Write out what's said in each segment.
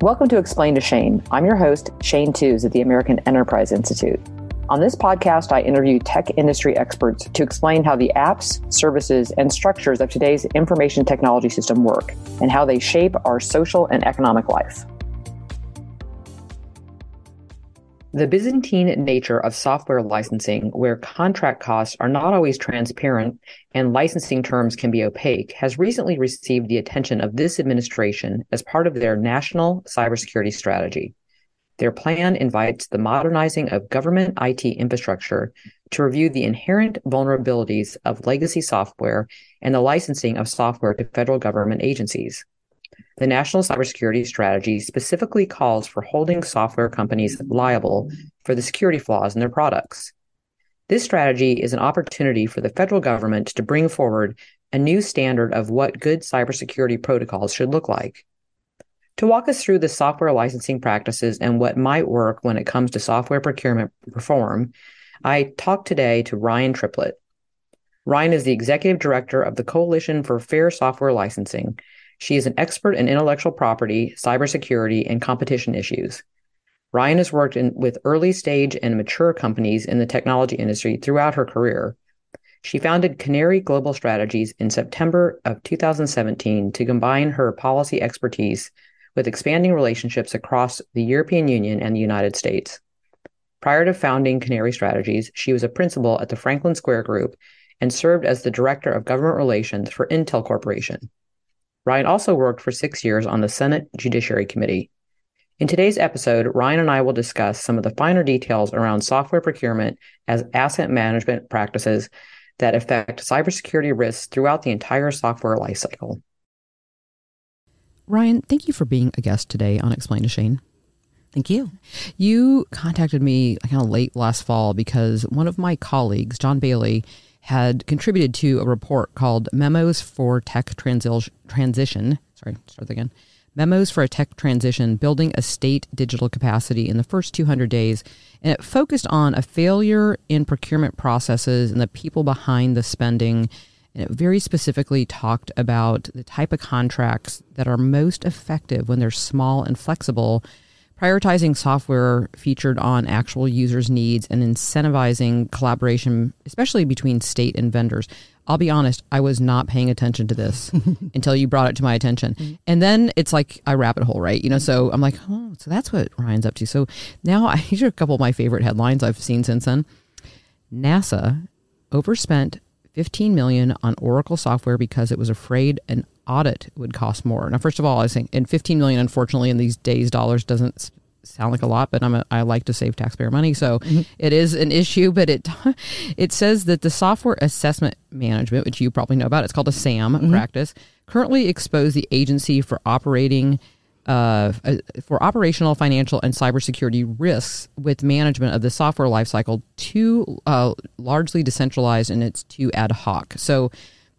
Welcome to Explain to Shane. I'm your host, Shane Tews at the American Enterprise Institute. On this podcast, I interview tech industry experts to explain how the apps, services, and structures of today's information technology system work and how they shape our social and economic life. The Byzantine nature of software licensing, where contract costs are not always transparent and licensing terms can be opaque, has recently received the attention of this administration as part of their national cybersecurity strategy. Their plan invites the modernizing of government IT infrastructure to review the inherent vulnerabilities of legacy software and the licensing of software to federal government agencies. The National Cybersecurity Strategy specifically calls for holding software companies liable for the security flaws in their products. This strategy is an opportunity for the federal government to bring forward a new standard of what good cybersecurity protocols should look like. To walk us through the software licensing practices and what might work when it comes to software procurement reform, I talked today to Ryan Triplette. Ryan is the executive director of the Coalition for Fair Software Licensing, she is an expert in intellectual property, cybersecurity, and competition issues. Ryan has worked in, with early stage and mature companies in the technology industry throughout her career. She founded Canary Global Strategies in September of 2017 to combine her policy expertise with expanding relationships across the European Union and the United States. Prior to founding Canary Strategies, she was a principal at the Franklin Square Group and served as the Director of Government Relations for Intel Corporation. Ryan also worked for six years on the Senate Judiciary Committee. In today's episode, Ryan and I will discuss some of the finer details around software procurement as asset management practices that affect cybersecurity risks throughout the entire software lifecycle. Ryan, thank you for being a guest today on Explain to Shane. Thank you. You contacted me kind of late last fall because one of my colleagues, John Bailey, had contributed to a report called Memos for Tech Transil- Transition. Sorry, start again. Memos for a Tech Transition Building a State Digital Capacity in the First 200 Days. And it focused on a failure in procurement processes and the people behind the spending. And it very specifically talked about the type of contracts that are most effective when they're small and flexible prioritizing software featured on actual users' needs and incentivizing collaboration, especially between state and vendors. I'll be honest, I was not paying attention to this until you brought it to my attention. Mm-hmm. And then it's like I rabbit hole, right? You know, so I'm like, oh, so that's what Ryan's up to. So now these are a couple of my favorite headlines I've seen since then. NASA overspent 15 million on Oracle software because it was afraid an audit would cost more. Now, first of all, I think, and 15 million, unfortunately, in these days, dollars doesn't sound like a lot, but I'm a, I like to save taxpayer money, so mm-hmm. it is an issue. But it it says that the software assessment management, which you probably know about, it's called a SAM mm-hmm. practice, currently expose the agency for operating. Uh, uh, for operational, financial, and cybersecurity risks with management of the software lifecycle too uh, largely decentralized and it's too ad hoc. So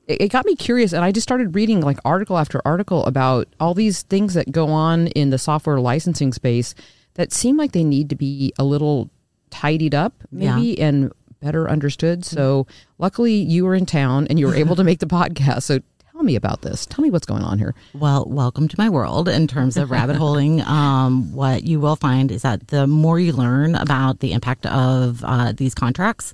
it got me curious and i just started reading like article after article about all these things that go on in the software licensing space that seem like they need to be a little tidied up maybe yeah. and better understood. So luckily you were in town and you were able to make the podcast. So tell me about this. Tell me what's going on here. Well welcome to my world in terms of rabbit holing. Um, what you will find is that the more you learn about the impact of uh, these contracts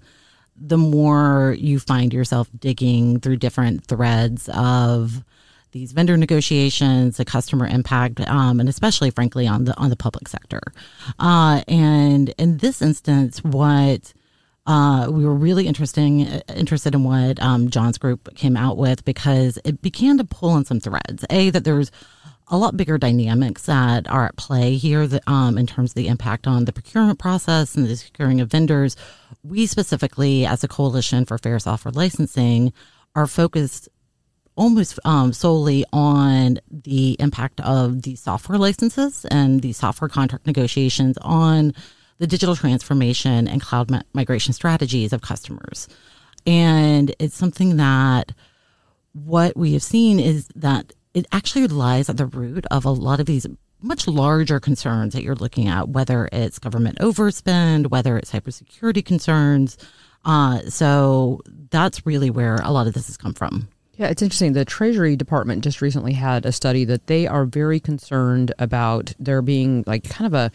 the more you find yourself digging through different threads of these vendor negotiations, the customer impact, um, and especially, frankly, on the on the public sector. Uh, and in this instance, what uh, we were really interesting interested in what um, John's group came out with because it began to pull on some threads. A that there's a lot bigger dynamics that are at play here that, um, in terms of the impact on the procurement process and the securing of vendors. We specifically, as a coalition for fair software licensing, are focused almost um, solely on the impact of the software licenses and the software contract negotiations on the digital transformation and cloud migration strategies of customers. And it's something that what we have seen is that it actually lies at the root of a lot of these much larger concerns that you're looking at, whether it's government overspend, whether it's cybersecurity concerns. Uh, so that's really where a lot of this has come from. Yeah, it's interesting. The Treasury Department just recently had a study that they are very concerned about there being like kind of a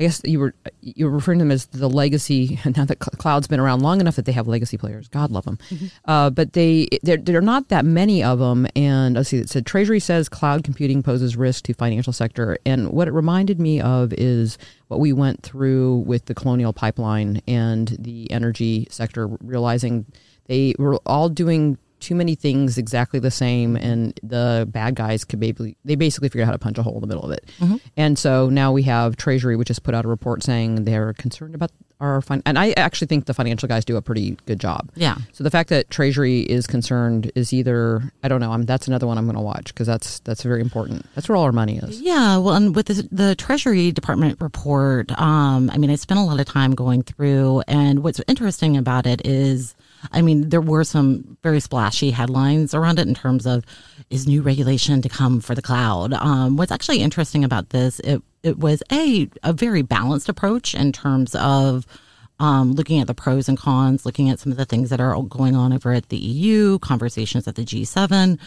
I guess you were you were referring to them as the legacy. Now that cloud's been around long enough that they have legacy players. God love them, mm-hmm. uh, but they there there are not that many of them. And let's see, it said Treasury says cloud computing poses risk to financial sector. And what it reminded me of is what we went through with the Colonial Pipeline and the energy sector, realizing they were all doing too many things exactly the same, and the bad guys could basically they basically figure out how to punch a hole in the middle of it. Mm-hmm. And so now we have Treasury, which has put out a report saying they're concerned about our fin- and I actually think the financial guys do a pretty good job. Yeah. So the fact that Treasury is concerned is either I don't know. I'm, that's another one I'm going to watch because that's that's very important. That's where all our money is. Yeah. Well, and with the, the Treasury Department report, um, I mean, I spent a lot of time going through, and what's interesting about it is I mean, there were some very splashy headlines around it in terms of is new regulation to come for the cloud. Um, what's actually interesting about this, it it was a a very balanced approach in terms of um, looking at the pros and cons, looking at some of the things that are going on over at the EU, conversations at the G7.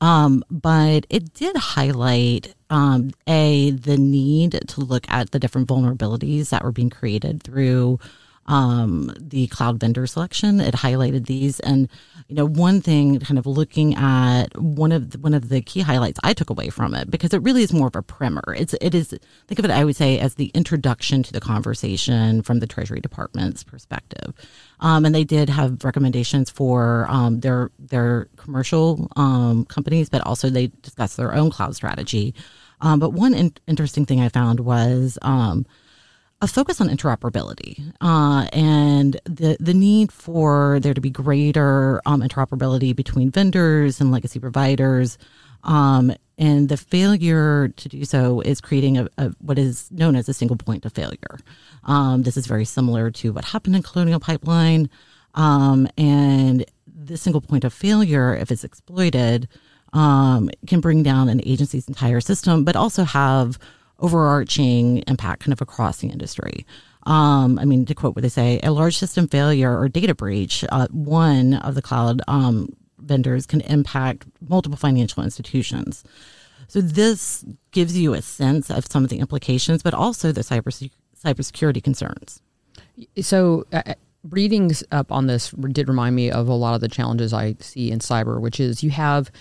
Um, but it did highlight um, a the need to look at the different vulnerabilities that were being created through um, the cloud vendor selection. It highlighted these, and you know, one thing, kind of looking at one of the, one of the key highlights I took away from it because it really is more of a primer. It's it is think of it, I would say, as the introduction to the conversation from the Treasury Department's perspective. Um, and they did have recommendations for um, their their commercial um, companies, but also they discussed their own cloud strategy. Um, but one in- interesting thing I found was um, a focus on interoperability uh, and the the need for there to be greater um, interoperability between vendors and legacy providers. Um, and the failure to do so is creating a, a, what is known as a single point of failure. Um, this is very similar to what happened in Colonial Pipeline. Um, and the single point of failure, if it's exploited, um, can bring down an agency's entire system, but also have overarching impact kind of across the industry. Um, I mean, to quote what they say, a large system failure or data breach, uh, one of the cloud um, vendors can impact multiple financial institutions. So this gives you a sense of some of the implications, but also the cyber cybersecurity concerns. So. Uh, reading up on this did remind me of a lot of the challenges I see in cyber, which is you have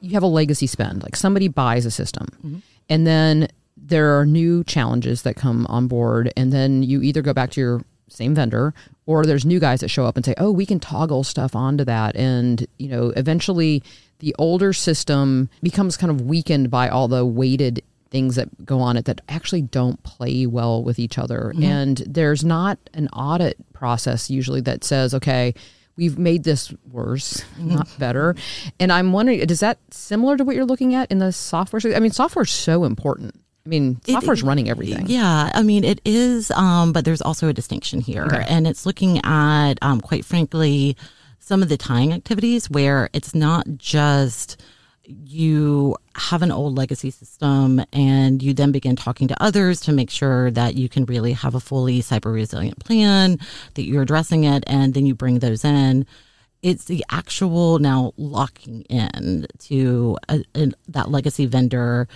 you have a legacy spend. Like somebody buys a system, mm-hmm. and then there are new challenges that come on board, and then you either go back to your same vendor or there's new guys that show up and say, "Oh, we can toggle stuff onto that." And, you know, eventually the older system becomes kind of weakened by all the weighted things that go on it that actually don't play well with each other. Mm-hmm. And there's not an audit process usually that says, "Okay, we've made this worse, mm-hmm. not better." And I'm wondering, is that similar to what you're looking at in the software? I mean, software is so important. I mean, software's it, running everything. Yeah, I mean, it is, um, but there's also a distinction here. Okay. And it's looking at, um, quite frankly, some of the tying activities where it's not just you have an old legacy system and you then begin talking to others to make sure that you can really have a fully cyber resilient plan, that you're addressing it, and then you bring those in it's the actual now locking in to a, a, that legacy vendor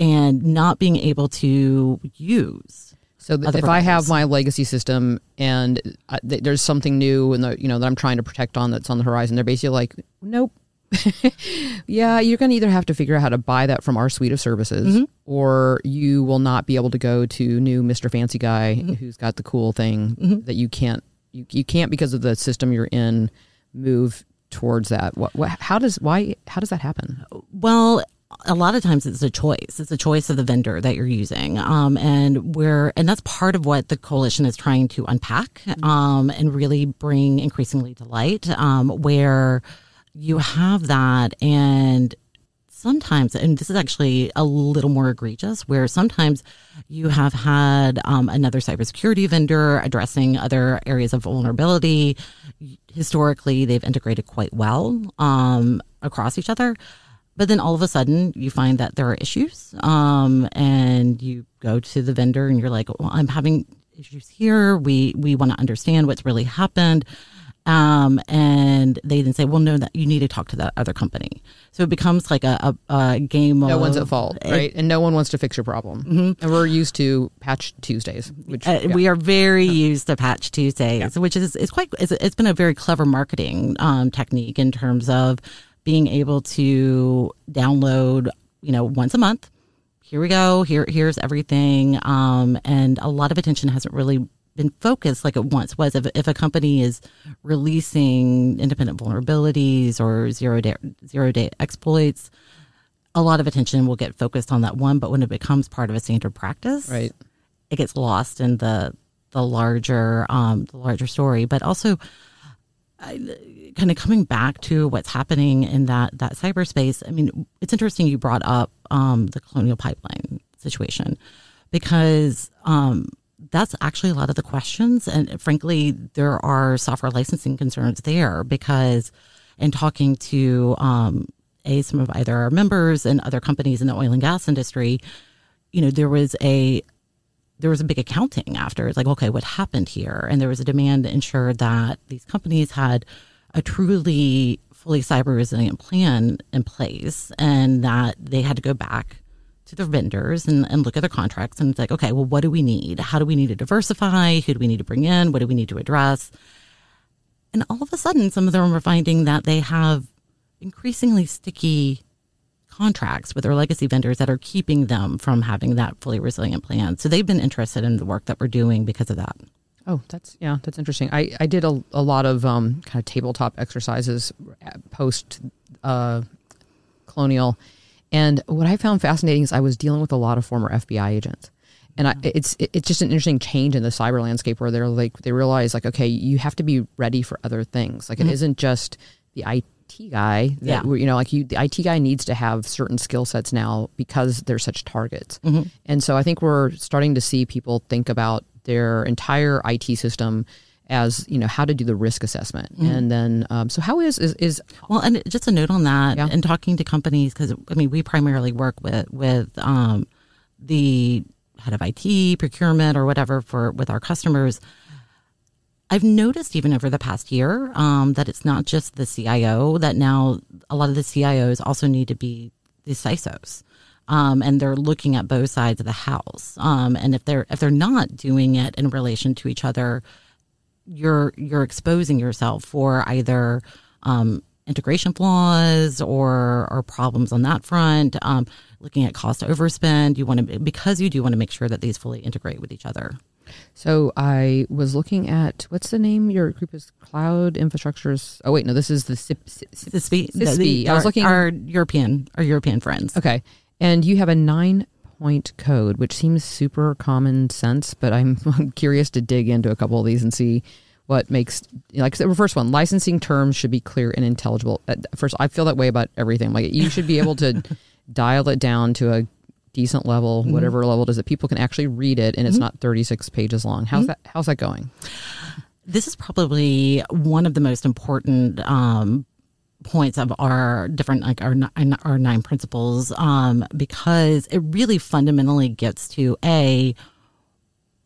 and not being able to use. So th- if providers. I have my legacy system and uh, th- there's something new and the, you know that I'm trying to protect on that's on the horizon, they're basically like, nope. yeah, you're going to either have to figure out how to buy that from our suite of services, mm-hmm. or you will not be able to go to new Mister Fancy Guy mm-hmm. who's got the cool thing mm-hmm. that you can't you, you can't because of the system you're in move towards that. What, what how does why how does that happen? Well, a lot of times it's a choice. It's a choice of the vendor that you're using. Um, and we're, and that's part of what the coalition is trying to unpack, mm-hmm. um, and really bring increasingly to light, um, where you have that and sometimes, and this is actually a little more egregious, where sometimes you have had um, another cybersecurity vendor addressing other areas of vulnerability. Historically, they've integrated quite well um, across each other. But then all of a sudden, you find that there are issues, um, and you go to the vendor and you're like, "Well, I'm having issues here. We we want to understand what's really happened." Um, and they then say, well, no, that you need to talk to that other company. So it becomes like a, a, a game no of. one's at fault, right? and no one wants to fix your problem. And we're used to patch Tuesdays, which Uh, yeah. We are very used to Patch Tuesdays, which is it's quite it's, it's been a very clever marketing um, technique in terms of being able to download, you know, once a month. Here we go. Here here's everything, um, and a lot of attention hasn't really been focused like it once was. If, if a company is releasing independent vulnerabilities or zero day zero day exploits, a lot of attention will get focused on that one. But when it becomes part of a standard practice, right. it gets lost in the the larger um, the larger story. But also, I, kind of coming back to what's happening in that that cyberspace. I mean, it's interesting you brought up um, the Colonial Pipeline situation because um, that's actually a lot of the questions, and frankly, there are software licensing concerns there because in talking to um, a some of either our members and other companies in the oil and gas industry, you know, there was a there was a big accounting after. It's like, okay, what happened here? And there was a demand to ensure that these companies had a truly fully cyber resilient plan in place and that they had to go back to their vendors and, and look at their contracts and it's like, okay, well, what do we need? How do we need to diversify? Who do we need to bring in? What do we need to address? And all of a sudden, some of them are finding that they have increasingly sticky contracts with their legacy vendors that are keeping them from having that fully resilient plan. So they've been interested in the work that we're doing because of that. Oh, that's yeah, that's interesting. I, I did a, a lot of um, kind of tabletop exercises post uh, colonial, and what I found fascinating is I was dealing with a lot of former FBI agents, and I, it's it's just an interesting change in the cyber landscape where they're like they realize like okay, you have to be ready for other things. Like it isn't just the IT guy. That, Yeah. You know, like you, the IT guy needs to have certain skill sets now because they're such targets. And so I think we're starting to see people think about their entire IT system as you know how to do the risk assessment, and then um, so how is is, is Well, and just a note on that, Yeah. and talking to companies because I mean we primarily work with with um, the head of IT, procurement, or whatever for with our customers. I've noticed even over the past year um, that it's not just the CIO. That now a lot of the CIOs also need to be the CISOs, um, and they're looking at both sides of the house. Um, and if they're if they're not doing it in relation to each other, you're you're exposing yourself for either um, integration flaws or or problems on that front. Um, looking at cost overspend, you want to because you do want to make sure that these fully integrate with each other. So I was looking at what's the name? Your group is Cloud Infrastructures. Oh wait, no, this is the SIP. The spe- CISPE. the- I was looking- our European our European friends. Okay, and you have a nine point code, which seems super common sense, but I'm curious to dig into a couple of these and see what makes like the first one licensing terms should be clear and intelligible At first i feel that way about everything like you should be able to dial it down to a decent level whatever level it is that people can actually read it and it's not 36 pages long. How's that how's that going? This is probably one of the most important um, points of our different like our ni- our nine principles um, because it really fundamentally gets to a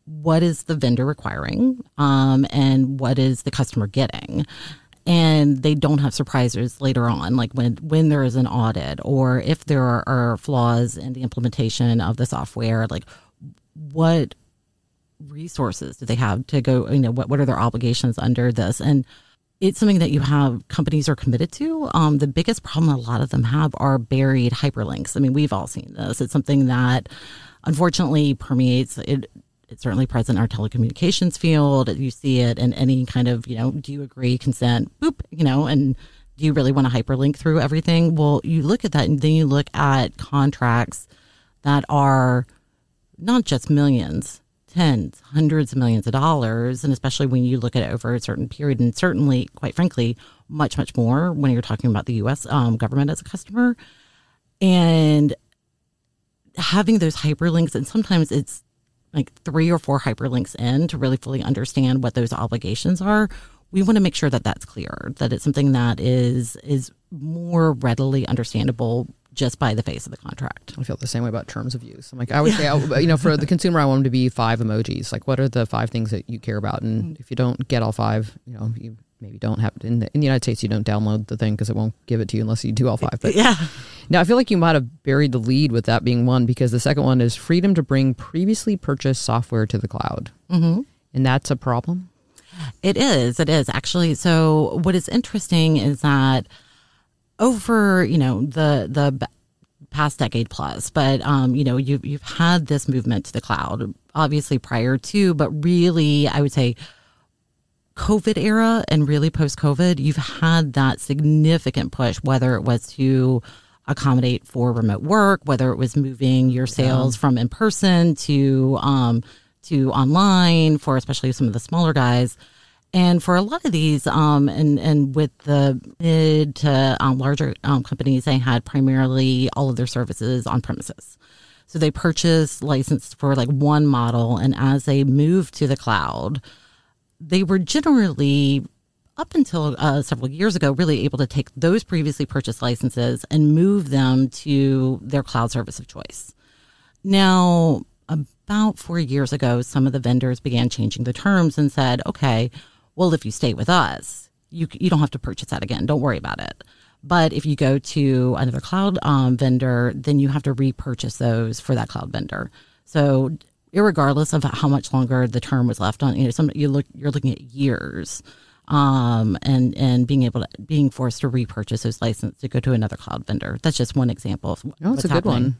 what is the vendor requiring um, and what is the customer getting and they don't have surprises later on like when when there is an audit or if there are, are flaws in the implementation of the software like what resources do they have to go you know what, what are their obligations under this? And it's something that you have companies are committed to. Um, the biggest problem a lot of them have are buried hyperlinks. I mean we've all seen this. It's something that unfortunately permeates it it's certainly present in our telecommunications field you see it in any kind of you know do you agree consent boop you know and do you really want to hyperlink through everything well you look at that and then you look at contracts that are not just millions, tens, hundreds of millions of dollars, and especially when you look at it over a certain period, and certainly, quite frankly, much, much more when you're talking about the U.S. Um, government as a customer. And having those hyperlinks, and sometimes it's like three or four hyperlinks in to really fully understand what those obligations are. We want to make sure that that's clear, that it's something that is is more readily understandable just by the face of the contract. i feel the same way about terms of use i'm like i would say I- you know for the consumer i want them to be five emojis like what are the five things that you care about and mm. if you don't get all five you know you maybe don't have in the, in the United States. You don't download the thing because it won't give it to you unless you do all five. But yeah. Now I feel like you might have buried the lead with that being one because the second one is freedom to bring previously purchased software to the cloud, mm-hmm. and that's a problem. It is. It is actually. So what is interesting is that over you know the the past decade plus, but um, you know you've you've had this movement to the cloud, obviously prior to, but really I would say COVID era and really post COVID, you've had that significant push, whether it was to accommodate for remote work, whether it was moving your sales yeah. from in person to um, to online for especially some of the smaller guys. And for a lot of these, um, and and with the mid to um, larger um, companies, they had primarily all of their services on premises. So they purchased licensed for like one model, and as they moved to the cloud, they were generally up until uh, several years ago really able to take those previously purchased licenses and move them to their cloud service of choice. Now, about four years ago, some of the vendors began changing the terms and said, okay, well, if you stay with us, you, you don't have to purchase that again. Don't worry about it. But if you go to another cloud um, vendor, then you have to repurchase those for that cloud vendor. So, regardless of how much longer the term was left on, you know, some you look you're looking at years, um, and and being able to being forced to repurchase those licenses to go to another cloud vendor. That's just one example. Of oh, it's a good happening. one.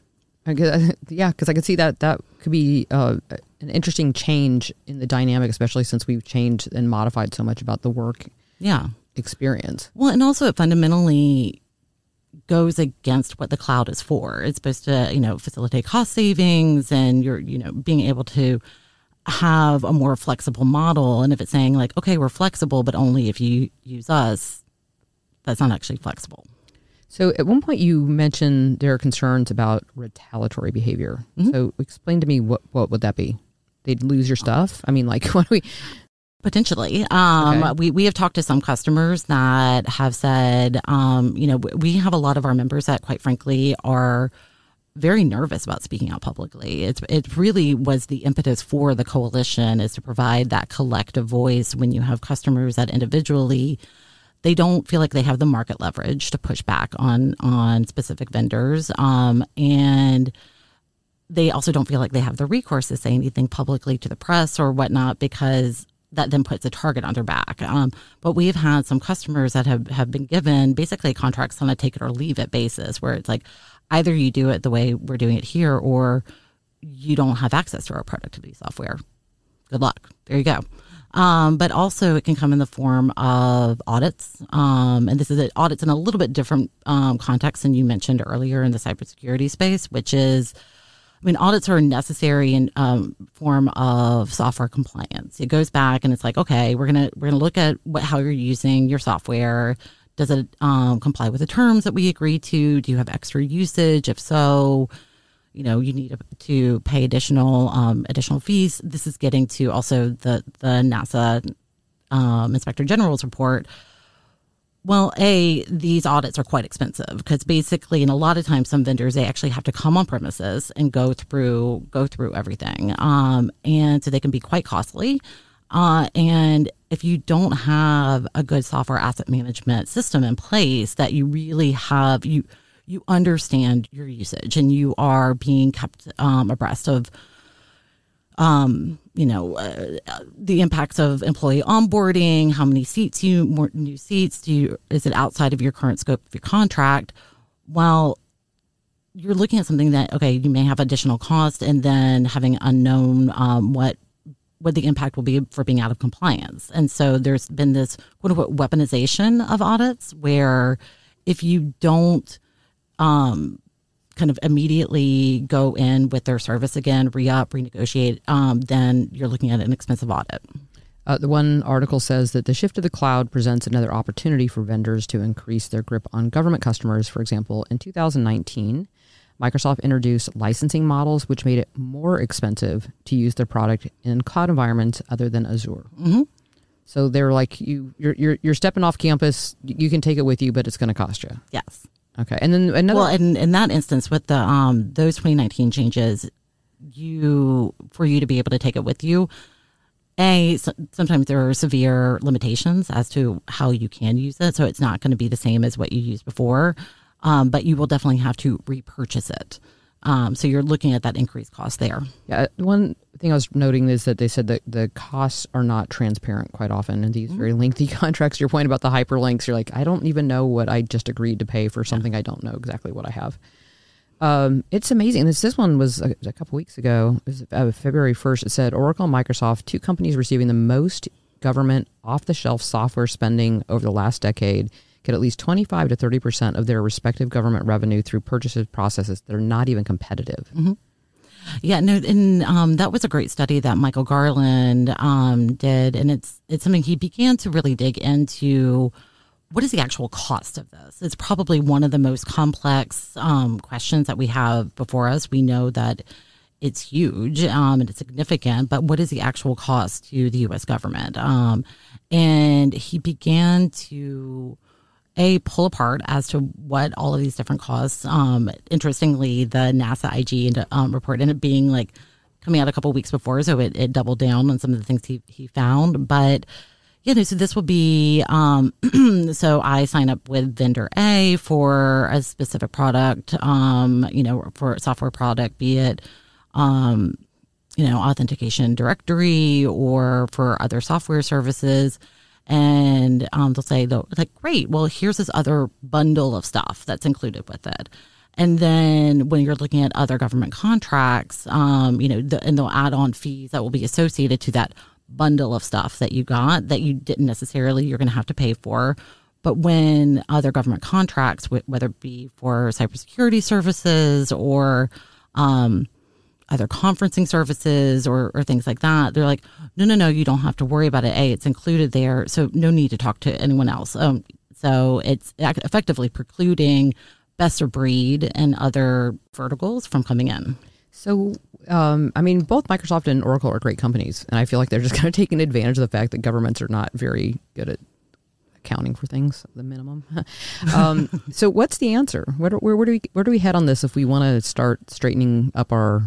I guess, yeah, because I could see that that could be uh, an interesting change in the dynamic, especially since we've changed and modified so much about the work. Yeah, experience. Well, and also it fundamentally goes against what the cloud is for. It's supposed to, you know, facilitate cost savings and you're, you know, being able to have a more flexible model. And if it's saying like, okay, we're flexible, but only if you use us, that's not actually flexible. So at one point you mentioned there are concerns about retaliatory behavior. Mm-hmm. So explain to me what what would that be? They'd lose your stuff. I mean, like what do we? Potentially. Um, okay. we, we have talked to some customers that have said, um, you know, we have a lot of our members that, quite frankly, are very nervous about speaking out publicly. It's, it really was the impetus for the coalition is to provide that collective voice when you have customers that individually they don't feel like they have the market leverage to push back on on specific vendors um, and they also don't feel like they have the recourse to say anything publicly to the press or whatnot because that then puts a target on their back. Um, but we've had some customers that have, have been given basically contracts on a take it or leave it basis where it's like either you do it the way we're doing it here or you don't have access to our productivity software. Good luck. There you go. Um, but also it can come in the form of audits. Um, and this is a, audits in a little bit different um, context than you mentioned earlier in the cybersecurity space, which is I mean, audits are a necessary in, um, form of software compliance. It goes back and it's like, okay, we're gonna we're gonna look at what how you're using your software. Does it um, comply with the terms that we agreed to? Do you have extra usage? If so, you know, you need to pay additional um, additional fees. This is getting to also the the NASA um, Inspector General's report well, A, these audits are quite expensive because basically, and a lot of times, some vendors they actually have to come on premises and go through go through everything, um, and so they can be quite costly. Uh, and if you don't have a good software asset management system in place, that you really have you you understand your usage and you are being kept um, abreast of um, you know, uh, the impacts of employee onboarding, how many seats you, more new seats do you, is it outside of your current scope of your contract? Well, you're looking at something that, okay, you may have additional cost and then having unknown um, what what the impact will be for being out of compliance. And so there's been this quote unquote weaponization of audits where if you don't um, kind of immediately go in with their service again, re up, renegotiate, um, then you're looking at an expensive audit. Uh, the one article says that the shift to the cloud presents another opportunity for vendors to increase their grip on government customers. For example, in 2019, Microsoft introduced licensing models which made it more expensive to use their product in cloud environments other than Azure. Mm-hmm. So they're like, you, you're, you're, you're stepping off campus. You can take it with you, but it's going to cost you. Yes. Okay, and then another. Well, in in that instance, with the um those 2019 changes, you for you to be able to take it with you, a sometimes there are severe limitations as to how you can use it, so it's not going to be the same as what you used before. Um, but you will definitely have to repurchase it. Um, so you're looking at that increased cost there. Yeah, one thing I was noting is that they said that the costs are not transparent quite often in these mm-hmm. very lengthy contracts. Your point about the hyperlinks, you're like, I don't even know what I just agreed to pay for something yeah. I don't know exactly what I have. Um, it's amazing. This this one was a, a couple weeks ago. It was, uh, February first. It said Oracle and Microsoft, two companies receiving the most government off the shelf software spending over the last decade, get at least twenty five to thirty percent of their respective government revenue through purchases processes that are not even competitive. Mm-hmm. Yeah, no, and um, that was a great study that Michael Garland um, did, and it's it's something he began to really dig into what is the actual cost of this? It's probably one of the most complex um, questions that we have before us. We know that it's huge um, and it's significant, but what is the actual cost to the U.S. government? Um, and he began to a pull apart as to what all of these different costs. Um, interestingly, the NASA IG um, report ended up being like coming out a couple weeks before, so it, it doubled down on some of the things he he found, but know, so this will be, um, so I sign up with vendor A for a specific product, um, you know, for software product, be it, um, you know, authentication directory or for other software services. And um, they'll say, like, great, well, here's this other bundle of stuff that's included with it. And then when you're looking at other government contracts, um, you know, the, and they'll add on fees that will be associated to that bundle of stuff that you got that you didn't necessarily you're going to have to pay for. But when other government contracts, whether it be for cybersecurity services or um, other conferencing services or, or things like that, they're like, no, no, no, you don't have to worry about it. A, it's included there, so no need to talk to anyone else. Um, so it's effectively precluding best of breed and other verticals from coming in. So, um, I mean, both Microsoft and Oracle are great companies, and I feel like they're just kind of taking advantage of the fact that governments are not very good at accounting for things, the minimum. um, so, what's the answer? Where, where, where, do we where do we head on this if we want to start straightening up our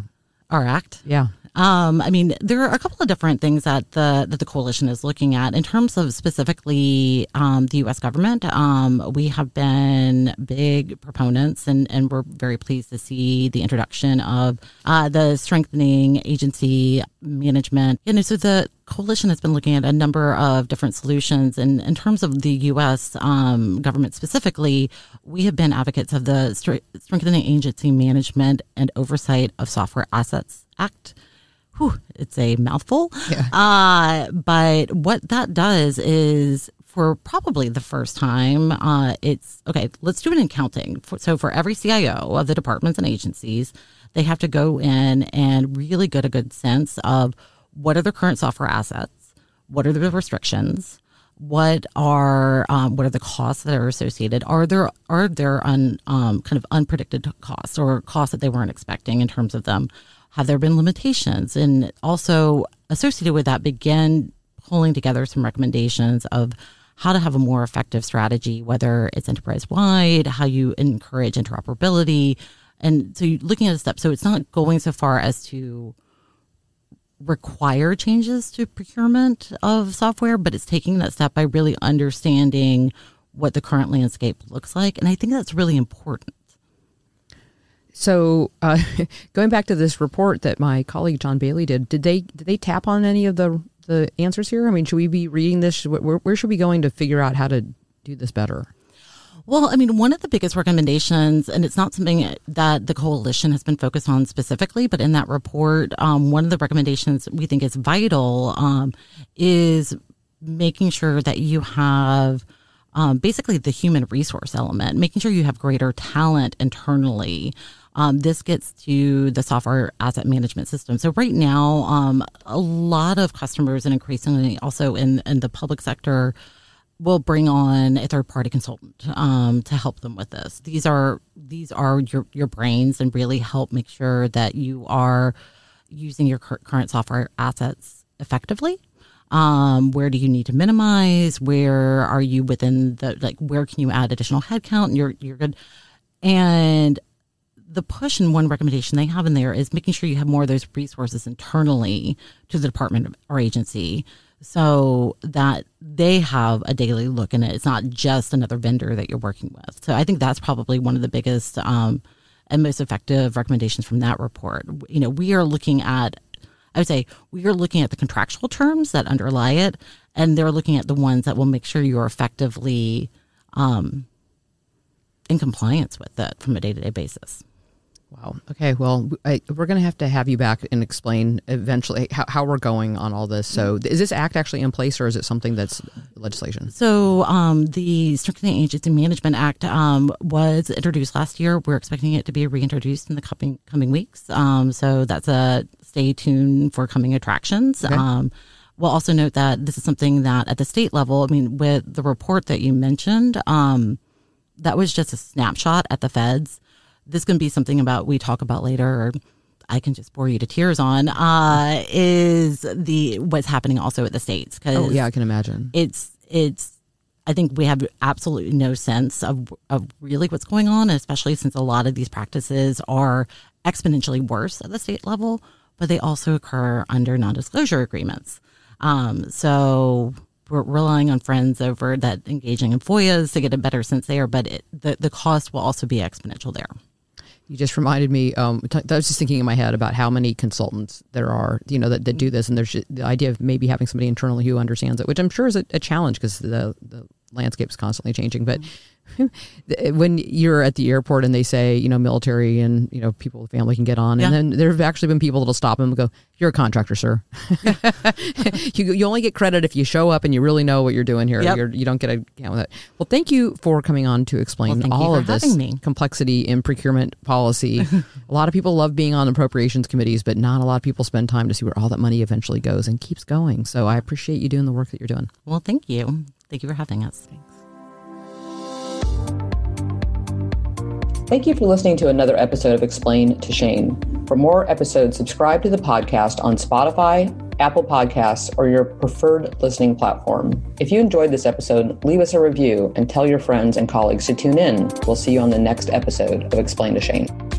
our act? Yeah. Um, I mean, there are a couple of different things that the that the coalition is looking at in terms of specifically um, the U.S. government. Um, we have been big proponents, and and we're very pleased to see the introduction of uh, the strengthening agency management. You know, so the coalition has been looking at a number of different solutions. And in terms of the U.S. Um, government specifically, we have been advocates of the Strengthening Agency Management and Oversight of Software Assets Act whew, it's a mouthful. Yeah. Uh, but what that does is for probably the first time, uh, it's okay, let's do an accounting. For, so for every CIO of the departments and agencies, they have to go in and really get a good sense of what are their current software assets, what are the restrictions, what are um, what are the costs that are associated? Are there are there un, um, kind of unpredicted costs or costs that they weren't expecting in terms of them? Have there been limitations? And also associated with that, begin pulling together some recommendations of how to have a more effective strategy, whether it's enterprise wide, how you encourage interoperability. And so looking at a step, so it's not going so far as to require changes to procurement of software, but it's taking that step by really understanding what the current landscape looks like. And I think that's really important. So, uh, going back to this report that my colleague John Bailey did, did they did they tap on any of the the answers here? I mean, should we be reading this? Where, where should we be going to figure out how to do this better? Well, I mean, one of the biggest recommendations, and it's not something that the coalition has been focused on specifically, but in that report, um, one of the recommendations we think is vital um, is making sure that you have um, basically the human resource element, making sure you have greater talent internally um, this gets to the software asset management system. So right now, um, a lot of customers and increasingly also in, in the public sector will bring on a third party consultant um, to help them with this. These are these are your your brains and really help make sure that you are using your current software assets effectively. Um, where do you need to minimize? Where are you within the like? Where can you add additional headcount? You're you're good. And the push and one recommendation they have in there is making sure you have more of those resources internally to the department or agency so that they have a daily look in it. It's not just another vendor that you're working with. So I think that's probably one of the biggest um, and most effective recommendations from that report. You know, we are looking at, I would say, we are looking at the contractual terms that underlie it, and they're looking at the ones that will make sure you're effectively um, in compliance with it from a day to day basis. Wow. Okay. Well, I, we're going to have to have you back and explain eventually how, how, we're going on all this. So, is this act actually in place, or is it something that's legislation? So, um, the Strengthening Agency Management Act um, was introduced last year. We're expecting it to be reintroduced in the coming coming weeks. Um, so that's a stay tuned for coming attractions. Okay. Um, we'll also note that this is something that at the state level. I mean, with the report that you mentioned, um, that was just a snapshot at the feds this can be something about we talk about later or I can just bore you to tears on uh, is the what's happening also at the states because oh yeah I can imagine it's it's I think we have absolutely no sense of of really what's going on especially since a lot of these practices are exponentially worse at the state level but they also occur under non-disclosure agreements um, so we're relying on friends over that engaging in FOIAs to get a better sense there but it, the the cost will also be exponential there. You just reminded me. Um, t- I was just thinking in my head about how many consultants there are, you know, that, that do this, and there's the idea of maybe having somebody internally who understands it, which I'm sure is a, a challenge because the the landscape is constantly changing. But mm-hmm when you're at the airport and they say, you know, military and, you know, people with family can get on. Yeah. And then there have actually been people that'll stop them and go, you're a contractor, sir. you, you only get credit if you show up and you really know what you're doing here. Yep. You're, you do not get a count with it. Well, thank you for coming on to explain well, all of this me. complexity in procurement policy. a lot of people love being on appropriations committees, but not a lot of people spend time to see where all that money eventually goes and keeps going. So I appreciate you doing the work that you're doing. Well, thank you. Thank you for having us. Thanks. Thank you for listening to another episode of Explain to Shane. For more episodes, subscribe to the podcast on Spotify, Apple Podcasts, or your preferred listening platform. If you enjoyed this episode, leave us a review and tell your friends and colleagues to tune in. We'll see you on the next episode of Explain to Shane.